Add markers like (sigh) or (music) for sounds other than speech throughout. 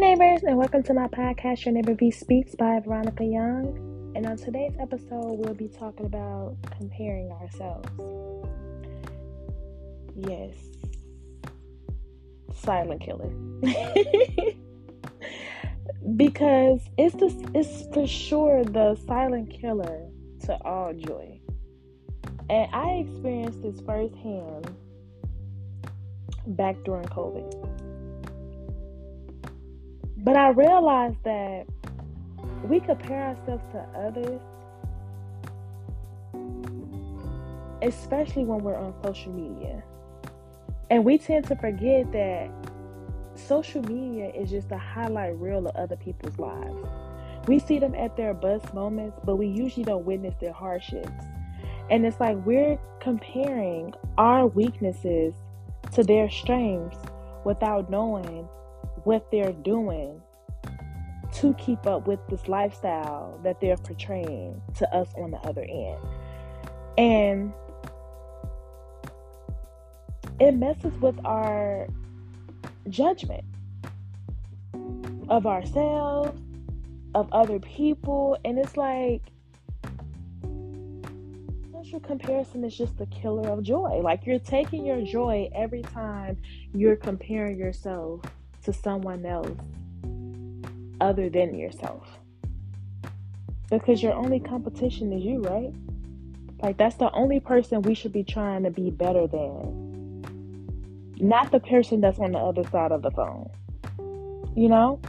neighbors, and welcome to my podcast, Your Neighbor V Speaks by Veronica Young. And on today's episode, we'll be talking about comparing ourselves. Yes, silent killer. (laughs) because it's the, it's for sure the silent killer to all joy. And I experienced this firsthand back during COVID. But I realized that we compare ourselves to others, especially when we're on social media. And we tend to forget that social media is just a highlight reel of other people's lives. We see them at their best moments, but we usually don't witness their hardships. And it's like we're comparing our weaknesses to their strengths without knowing what they're doing to keep up with this lifestyle that they're portraying to us on the other end. And it messes with our judgment of ourselves, of other people, and it's like social comparison is just the killer of joy. Like you're taking your joy every time you're comparing yourself to someone else other than yourself. Because your only competition is you, right? Like, that's the only person we should be trying to be better than. Not the person that's on the other side of the phone. You know?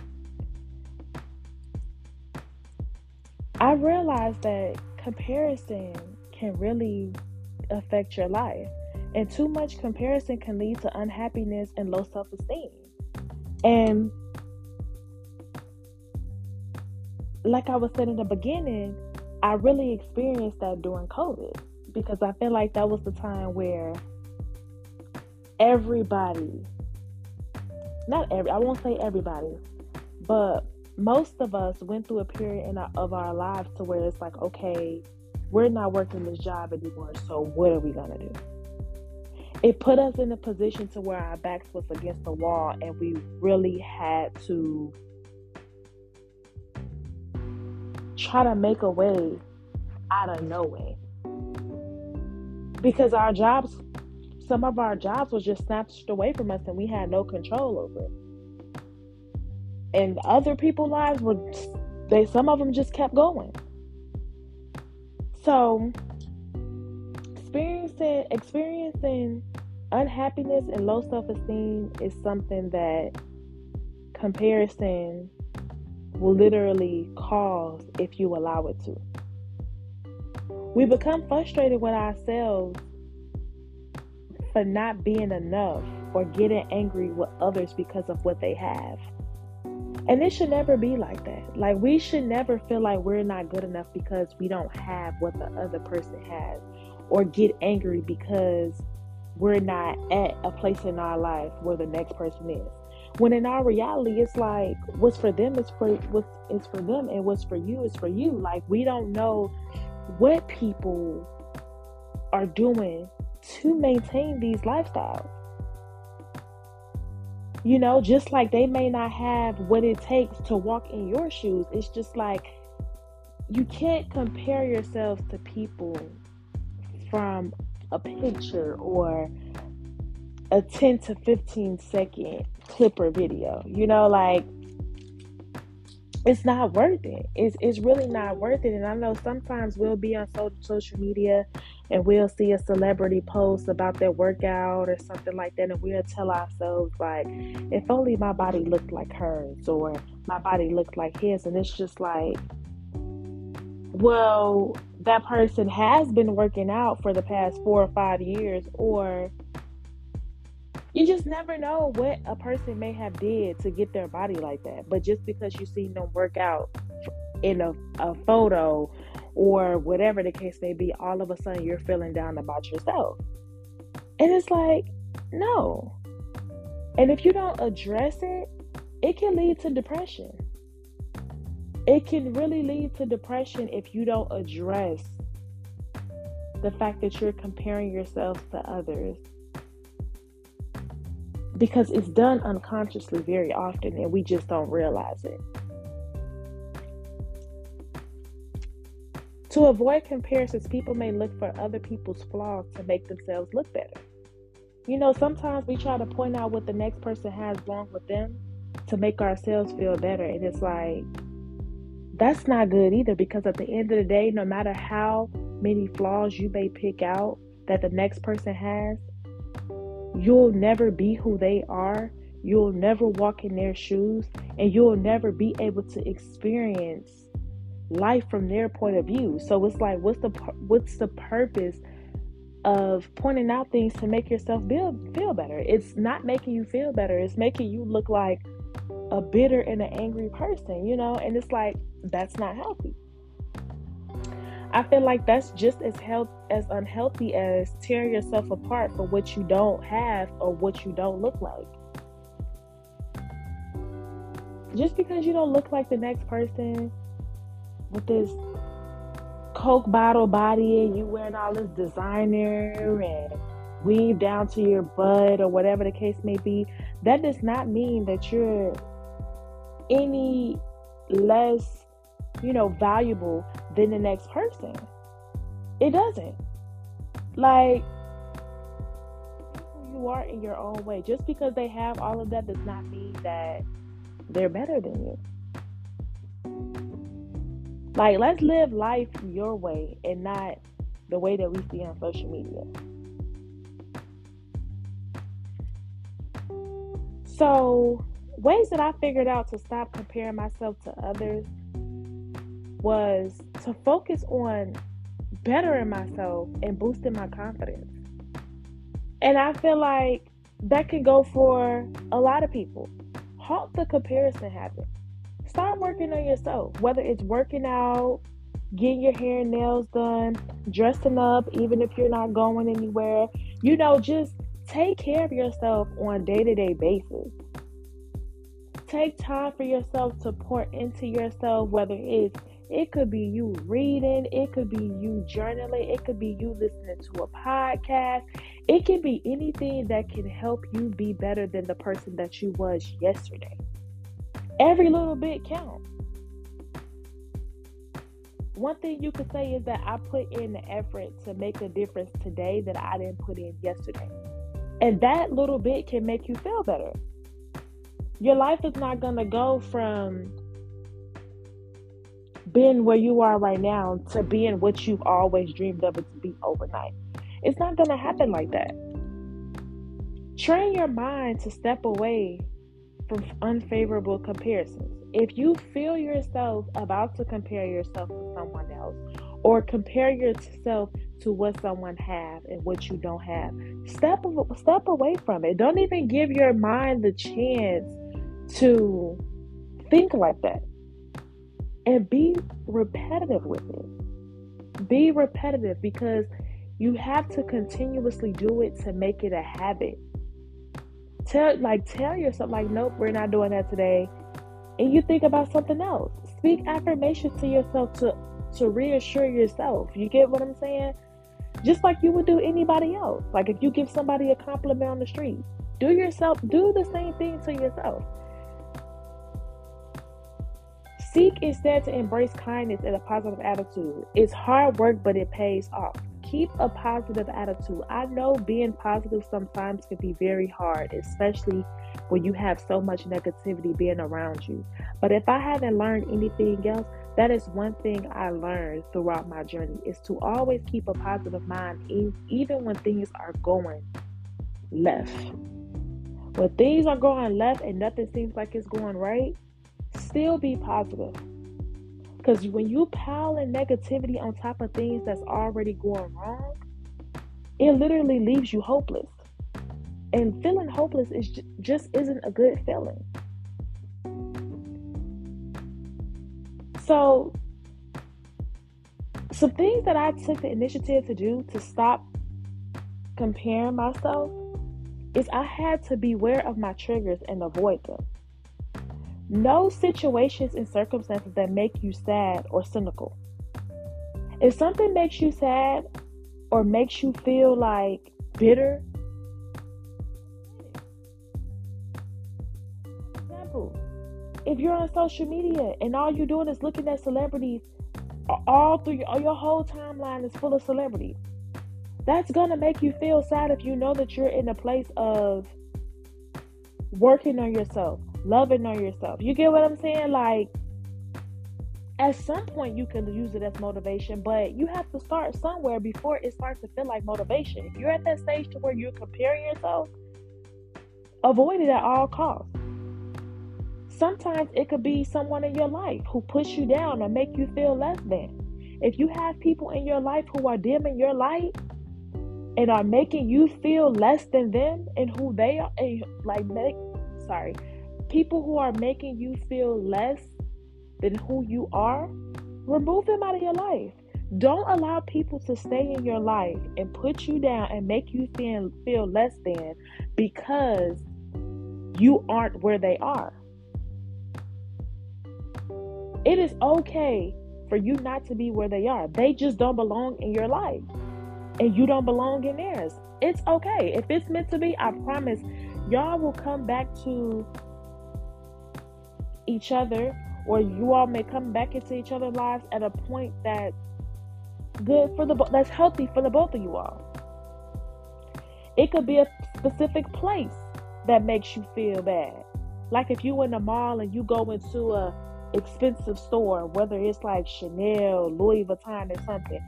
I realized that comparison can really affect your life. And too much comparison can lead to unhappiness and low self esteem. And like I was saying in the beginning, I really experienced that during COVID because I feel like that was the time where everybody, not every, I won't say everybody, but most of us went through a period in our, of our lives to where it's like, okay, we're not working this job anymore, so what are we gonna do? It put us in a position to where our backs was against the wall and we really had to try to make a way out of no way because our jobs some of our jobs was just snatched away from us and we had no control over it. And other people's lives were they some of them just kept going. So experiencing experiencing unhappiness and low self-esteem is something that comparison will literally cause if you allow it to. We become frustrated with ourselves for not being enough or getting angry with others because of what they have. And it should never be like that. Like, we should never feel like we're not good enough because we don't have what the other person has, or get angry because we're not at a place in our life where the next person is. When in our reality, it's like what's for them is for what's is for them, and what's for you is for you. Like we don't know what people are doing to maintain these lifestyles. You know, just like they may not have what it takes to walk in your shoes. It's just like you can't compare yourself to people from a picture or a 10 to 15 second clip or video. You know, like it's not worth it. It's, it's really not worth it. And I know sometimes we'll be on so, social media and we'll see a celebrity post about their workout or something like that, and we'll tell ourselves, like, if only my body looked like hers or my body looked like his. And it's just like, well, that person has been working out for the past four or five years, or you just never know what a person may have did to get their body like that. But just because you see them work out in a, a photo or whatever the case may be, all of a sudden you're feeling down about yourself. And it's like, no. And if you don't address it, it can lead to depression it can really lead to depression if you don't address the fact that you're comparing yourself to others. because it's done unconsciously very often and we just don't realize it. To avoid comparisons, people may look for other people's flaws to make themselves look better. You know, sometimes we try to point out what the next person has wrong with them to make ourselves feel better. And it's like, that's not good either because at the end of the day, no matter how many flaws you may pick out that the next person has, you'll never be who they are. You'll never walk in their shoes and you'll never be able to experience life from their point of view. So it's like what's the what's the purpose of pointing out things to make yourself feel feel better? It's not making you feel better. It's making you look like a bitter and an angry person, you know? And it's like that's not healthy. I feel like that's just as health as unhealthy as tearing yourself apart for what you don't have or what you don't look like. Just because you don't look like the next person with this Coke bottle body and you wearing all this designer and weave down to your butt or whatever the case may be, that does not mean that you're any less, you know, valuable than the next person. It doesn't. Like, you are in your own way. Just because they have all of that does not mean that they're better than you. Like, let's live life your way and not the way that we see on social media. So, ways that I figured out to stop comparing myself to others was to focus on bettering myself and boosting my confidence. And I feel like that can go for a lot of people. Halt the comparison habit. Start working on yourself, whether it's working out, getting your hair and nails done, dressing up, even if you're not going anywhere. You know, just take care of yourself on a day to day basis. Take time for yourself to pour into yourself, whether it's it could be you reading, it could be you journaling, it could be you listening to a podcast. It can be anything that can help you be better than the person that you was yesterday. Every little bit counts. One thing you could say is that I put in the effort to make a difference today that I didn't put in yesterday. And that little bit can make you feel better. Your life is not going to go from being where you are right now to being what you've always dreamed of it to be overnight. It's not going to happen like that. Train your mind to step away from unfavorable comparisons. If you feel yourself about to compare yourself to someone else or compare yourself to what someone has and what you don't have, step step away from it. Don't even give your mind the chance to think like that and be repetitive with it. Be repetitive because you have to continuously do it to make it a habit. Tell like tell yourself like nope, we're not doing that today. And you think about something else. Speak affirmations to yourself to to reassure yourself. You get what I'm saying? Just like you would do anybody else. Like if you give somebody a compliment on the street, do yourself do the same thing to yourself. Seek instead to embrace kindness and a positive attitude. It's hard work, but it pays off. Keep a positive attitude. I know being positive sometimes can be very hard, especially when you have so much negativity being around you. But if I haven't learned anything else, that is one thing I learned throughout my journey is to always keep a positive mind even when things are going left. When things are going left and nothing seems like it's going right, still be positive. Because when you pile in negativity on top of things that's already going wrong, it literally leaves you hopeless. And feeling hopeless is just, just isn't a good feeling. So, some things that I took the initiative to do to stop comparing myself is I had to beware of my triggers and avoid them. No situations and circumstances that make you sad or cynical. If something makes you sad or makes you feel like bitter, if you're on social media and all you're doing is looking at celebrities all through your, your whole timeline is full of celebrities. That's gonna make you feel sad if you know that you're in a place of working on yourself loving on yourself. You get what i'm saying? Like at some point you can use it as motivation but you have to start somewhere before it starts to feel like motivation. If you're at that stage to where you're comparing yourself avoid it at all costs sometimes it could be someone in your life who push you down or make you feel less than if you have people in your life who are dimming your light and are making you feel less than them and who they are like make sorry people who are making you feel less than who you are, remove them out of your life. Don't allow people to stay in your life and put you down and make you feel, feel less than because you aren't where they are. It is okay for you not to be where they are. They just don't belong in your life. And you don't belong in theirs. It's okay. If it's meant to be, I promise y'all will come back to each other or you all may come back into each other's lives at a point that's good for the that's healthy for the both of you all. It could be a specific place that makes you feel bad. Like if you in the mall and you go into a expensive store, whether it's like Chanel, Louis Vuitton, or something,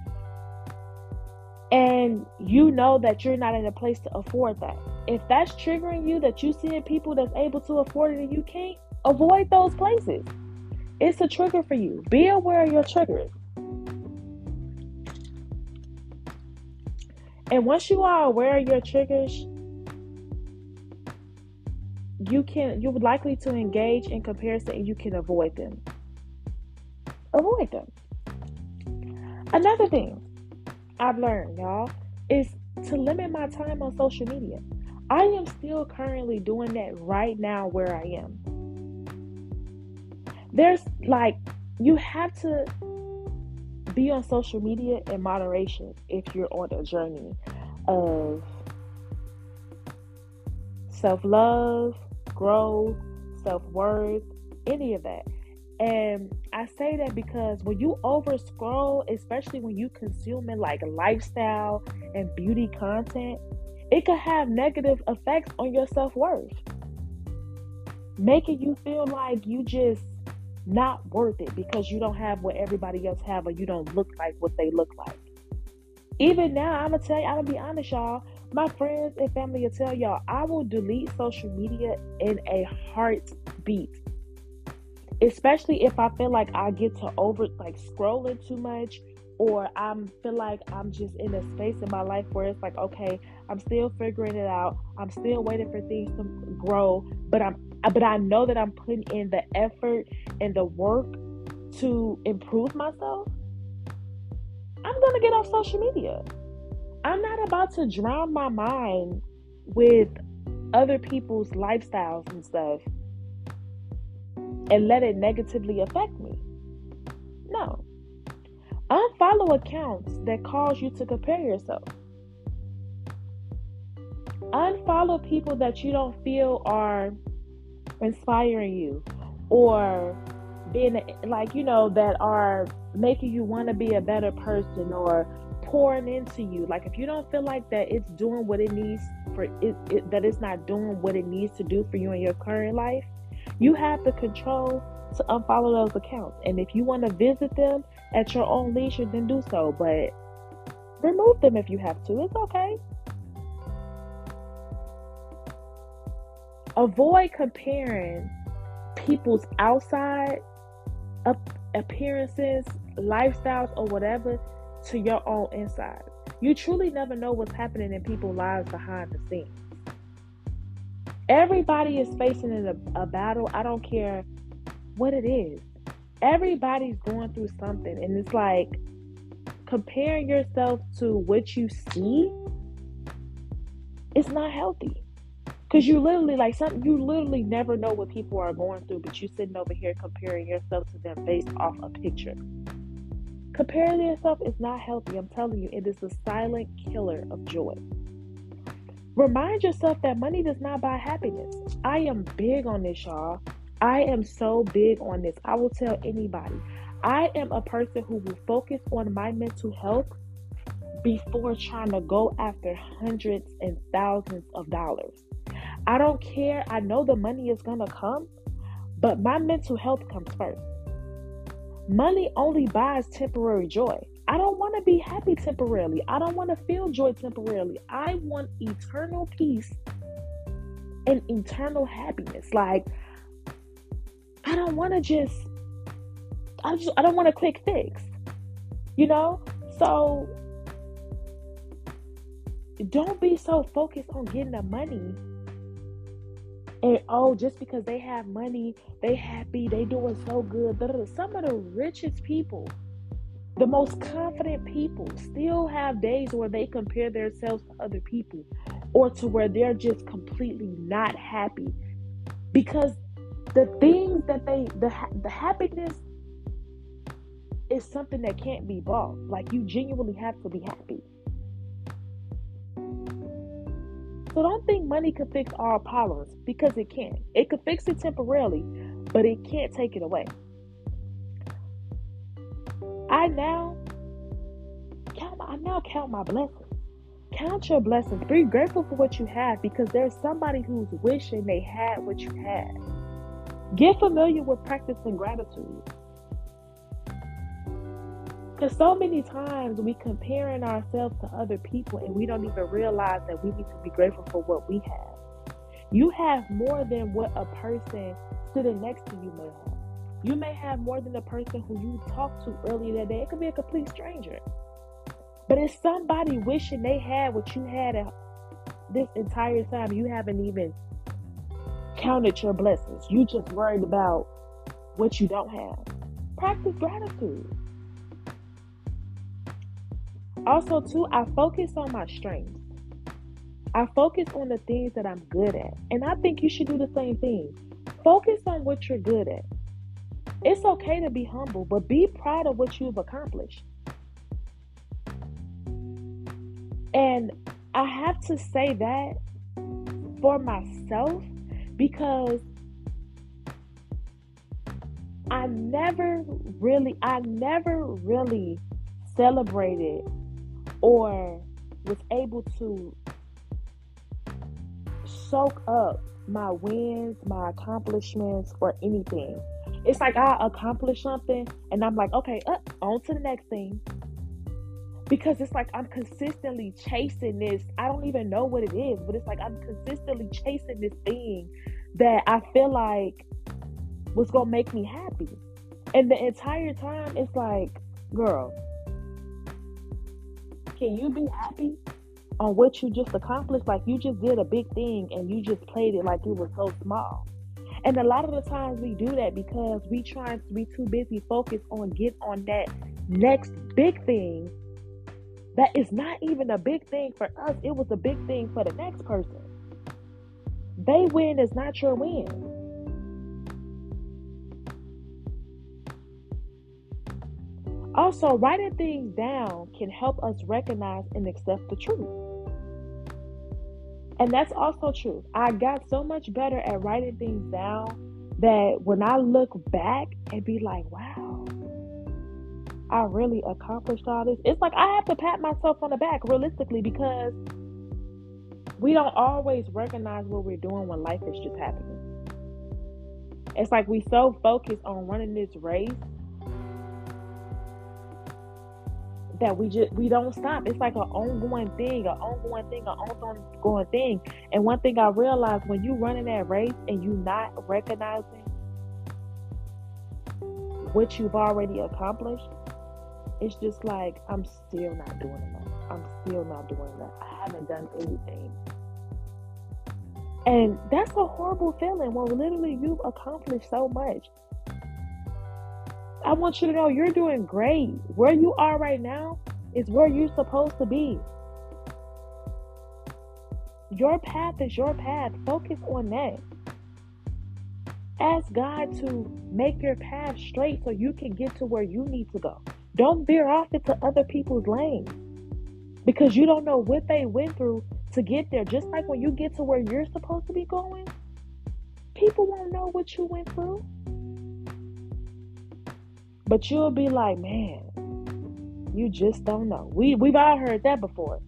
and you know that you're not in a place to afford that. If that's triggering you, that you see people that's able to afford it and you can't, avoid those places. It's a trigger for you. Be aware of your triggers. And once you are aware of your triggers, you can you're likely to engage in comparison and you can avoid them. Avoid them. Another thing I've learned, y'all, is to limit my time on social media. I am still currently doing that right now where I am there's like you have to be on social media in moderation if you're on a journey of self-love, growth, self-worth, any of that. And I say that because when you over scroll, especially when you consuming like lifestyle and beauty content, it could have negative effects on your self-worth. Making you feel like you just not worth it because you don't have what everybody else have or you don't look like what they look like. Even now, I'm gonna tell you, I'm gonna be honest, y'all. My friends and family will tell y'all I will delete social media in a heartbeat. Especially if I feel like I get to over like scrolling too much or I feel like I'm just in a space in my life where it's like, okay, I'm still figuring it out. I'm still waiting for things to grow, but I'm but I know that I'm putting in the effort and the work to improve myself. I'm going to get off social media. I'm not about to drown my mind with other people's lifestyles and stuff and let it negatively affect me. No. Unfollow accounts that cause you to compare yourself. Unfollow people that you don't feel are inspiring you or being like you know that are making you want to be a better person or pouring into you. Like if you don't feel like that it's doing what it needs for it, it that it's not doing what it needs to do for you in your current life you have the control to unfollow those accounts. And if you want to visit them at your own leisure then do so but remove them if you have to. It's okay. Avoid comparing people's outside appearances, lifestyles, or whatever to your own inside. You truly never know what's happening in people's lives behind the scenes. Everybody is facing a, a battle. I don't care what it is. Everybody's going through something, and it's like comparing yourself to what you see. It's not healthy. Cause you literally like some you literally never know what people are going through, but you sitting over here comparing yourself to them based off a picture. Comparing yourself is not healthy. I'm telling you, it is a silent killer of joy. Remind yourself that money does not buy happiness. I am big on this, y'all. I am so big on this. I will tell anybody. I am a person who will focus on my mental health before trying to go after hundreds and thousands of dollars. I don't care. I know the money is going to come, but my mental health comes first. Money only buys temporary joy. I don't want to be happy temporarily. I don't want to feel joy temporarily. I want eternal peace and eternal happiness. Like, I don't want to just, I just, I don't want a quick fix, you know? So, don't be so focused on getting the money and oh, just because they have money, they happy, they doing so good. Some of the richest people, the most confident people, still have days where they compare themselves to other people, or to where they're just completely not happy, because the things that they the the happiness is something that can't be bought. Like you genuinely have to be happy. So don't think money can fix all problems because it can't. It could fix it temporarily, but it can't take it away. I now count I now count my blessings. Count your blessings. Be grateful for what you have because there's somebody who's wishing they had what you had. Get familiar with practicing gratitude. Because so many times we comparing ourselves to other people and we don't even realize that we need to be grateful for what we have. You have more than what a person sitting next to you may have. You may have more than the person who you talked to earlier that day. It could be a complete stranger. But it's somebody wishing they had what you had this entire time. You haven't even counted your blessings. You just worried about what you don't have. Practice gratitude. Also, too, I focus on my strengths. I focus on the things that I'm good at. And I think you should do the same thing. Focus on what you're good at. It's okay to be humble, but be proud of what you've accomplished. And I have to say that for myself because I never really, I never really celebrated or was able to soak up my wins, my accomplishments, or anything. It's like I accomplish something and I'm like, okay, up, on to the next thing. Because it's like I'm consistently chasing this. I don't even know what it is, but it's like I'm consistently chasing this thing that I feel like was gonna make me happy. And the entire time, it's like, girl, can you be happy on what you just accomplished? Like you just did a big thing and you just played it like it was so small. And a lot of the times we do that because we try to be too busy focused on get on that next big thing that is not even a big thing for us. It was a big thing for the next person. They win is not your win. Also, writing things down can help us recognize and accept the truth. And that's also true. I got so much better at writing things down that when I look back and be like, wow, I really accomplished all this. It's like I have to pat myself on the back realistically because we don't always recognize what we're doing when life is just happening. It's like we so focused on running this race that we just we don't stop. It's like an ongoing thing, an ongoing thing, an ongoing thing. And one thing I realized when you running that race and you not recognizing what you've already accomplished, it's just like I'm still not doing enough. I'm still not doing enough. I haven't done anything. And that's a horrible feeling when literally you've accomplished so much. I want you to know you're doing great. Where you are right now is where you're supposed to be. Your path is your path. Focus on that. Ask God to make your path straight so you can get to where you need to go. Don't veer off into other people's lanes because you don't know what they went through to get there. Just like when you get to where you're supposed to be going, people won't know what you went through. But you'll be like, man, you just don't know. We we've all heard that before.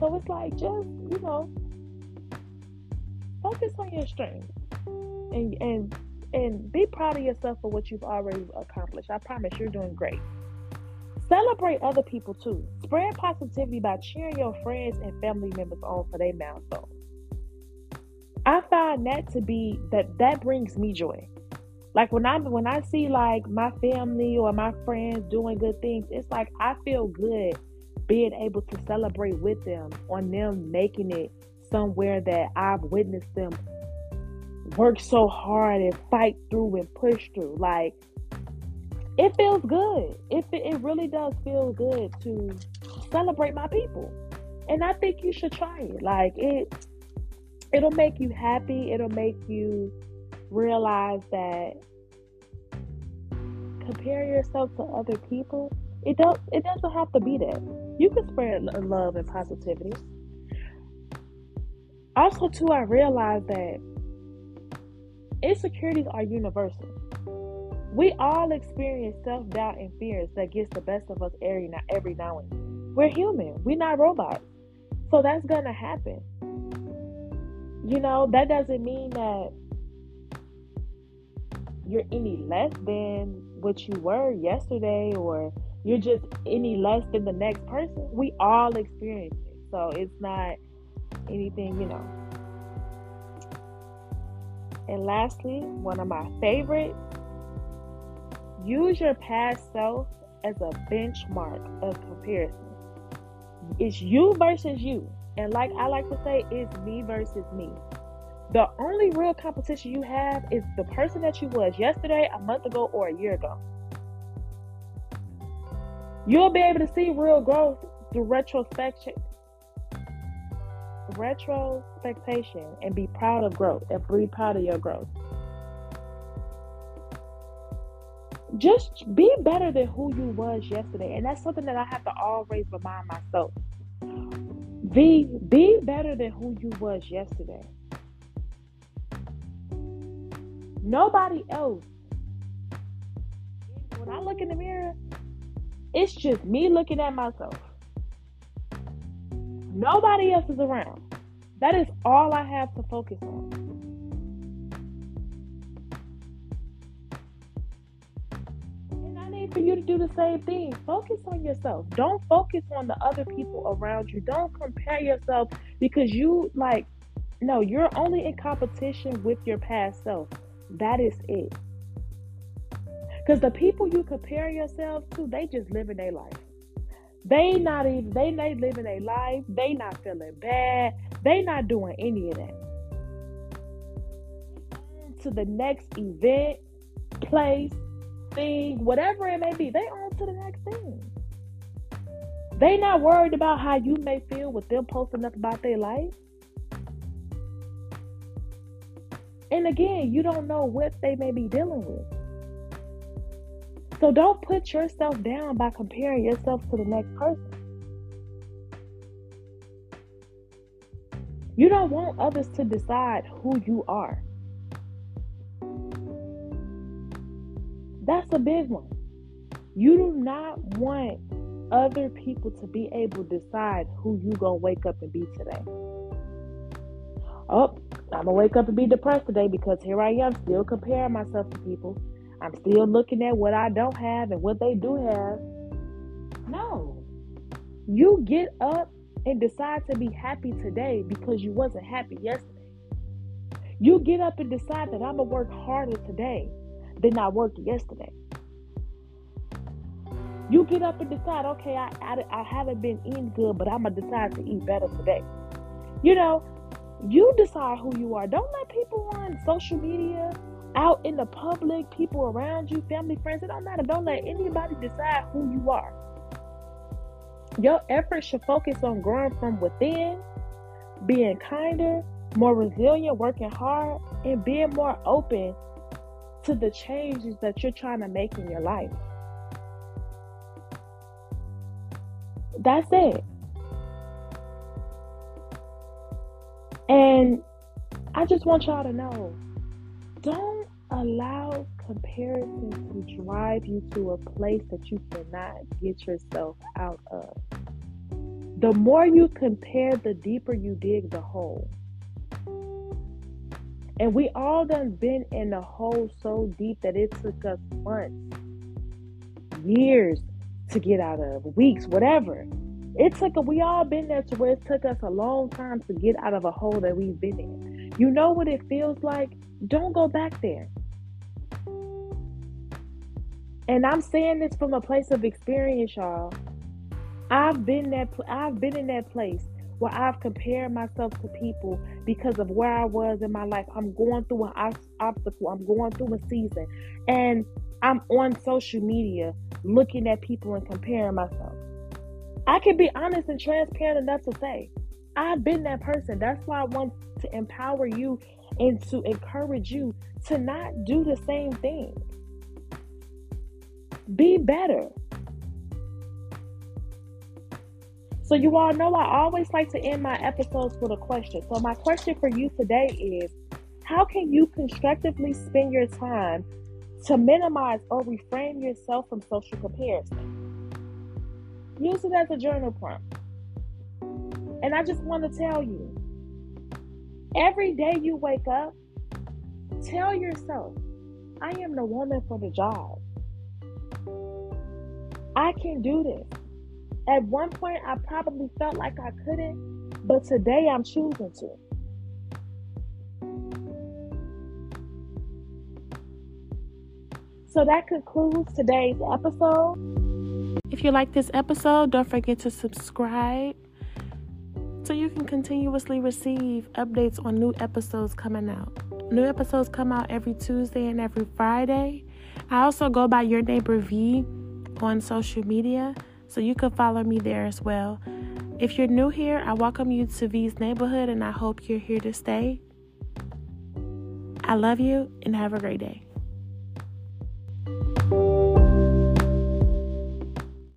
So it's like just, you know, focus on your strengths and and and be proud of yourself for what you've already accomplished. I promise you're doing great. Celebrate other people too. Spread positivity by cheering your friends and family members on for their milestones. I find that to be that that brings me joy. Like when I when I see like my family or my friends doing good things, it's like I feel good being able to celebrate with them on them making it somewhere that I've witnessed them work so hard and fight through and push through. Like it feels good. It it really does feel good to celebrate my people, and I think you should try it. Like it, it'll make you happy. It'll make you realize that compare yourself to other people, it don't it doesn't have to be that. You can spread love and positivity. Also, too, I realized that insecurities are universal. We all experience self doubt and fears that gets the best of us every now, every now and then. We're human. We're not robots. So that's gonna happen. You know, that doesn't mean that you're any less than what you were yesterday or you're just any less than the next person. We all experience it. So it's not anything, you know. And lastly, one of my favorite Use your past self as a benchmark of comparison. It's you versus you. And like I like to say, it's me versus me. The only real competition you have is the person that you was yesterday, a month ago, or a year ago. You'll be able to see real growth through retrospection, retrospection, and be proud of growth and be proud of your growth. just be better than who you was yesterday. And that's something that I have to always remind myself. Be be better than who you was yesterday. Nobody else. When I look in the mirror, it's just me looking at myself. Nobody else is around. That is all I have to focus on. And I need for you to do the same thing. Focus on yourself. Don't focus on the other people around you. Don't compare yourself because you like no, you're only in competition with your past self. That is it. Because the people you compare yourself to, they just living their life. They not even they not living their life. They not feeling bad. They not doing any of that. To the next event, place, thing, whatever it may be, they on to the next thing. They not worried about how you may feel with them posting up about their life. And again, you don't know what they may be dealing with. So don't put yourself down by comparing yourself to the next person. You don't want others to decide who you are. That's a big one. You do not want other people to be able to decide who you gonna wake up and be today. Oh, I'm gonna wake up and be depressed today because here I am still comparing myself to people. I'm still looking at what I don't have and what they do have. No. You get up and decide to be happy today because you wasn't happy yesterday. You get up and decide that I'm gonna work harder today than I worked yesterday. You get up and decide, okay, I, I, I haven't been eating good, but I'm to decide to eat better today. You know, you decide who you are. Don't let people on social media, out in the public, people around you, family, friends, it don't matter. Don't let anybody decide who you are. Your efforts should focus on growing from within, being kinder, more resilient, working hard, and being more open to the changes that you're trying to make in your life. That's it. And I just want y'all to know don't allow comparison to drive you to a place that you cannot get yourself out of. The more you compare, the deeper you dig the hole. And we all done been in a hole so deep that it took us months, years to get out of, weeks, whatever. It took a, we all been there to where it took us a long time to get out of a hole that we've been in. You know what it feels like? Don't go back there. And I'm saying this from a place of experience, y'all. I've been that I've been in that place where I've compared myself to people because of where I was in my life. I'm going through an obstacle. I'm going through a season, and I'm on social media looking at people and comparing myself. I can be honest and transparent enough to say I've been that person. That's why I want to empower you and to encourage you to not do the same thing. Be better. So, you all know I always like to end my episodes with a question. So, my question for you today is How can you constructively spend your time to minimize or refrain yourself from social comparison? Use it as a journal prompt. And I just want to tell you every day you wake up, tell yourself, I am the woman for the job. I can do this. At one point, I probably felt like I couldn't, but today I'm choosing to. So that concludes today's episode. If you like this episode, don't forget to subscribe so you can continuously receive updates on new episodes coming out. New episodes come out every Tuesday and every Friday. I also go by Your Neighbor V on social media, so you can follow me there as well. If you're new here, I welcome you to V's neighborhood and I hope you're here to stay. I love you and have a great day.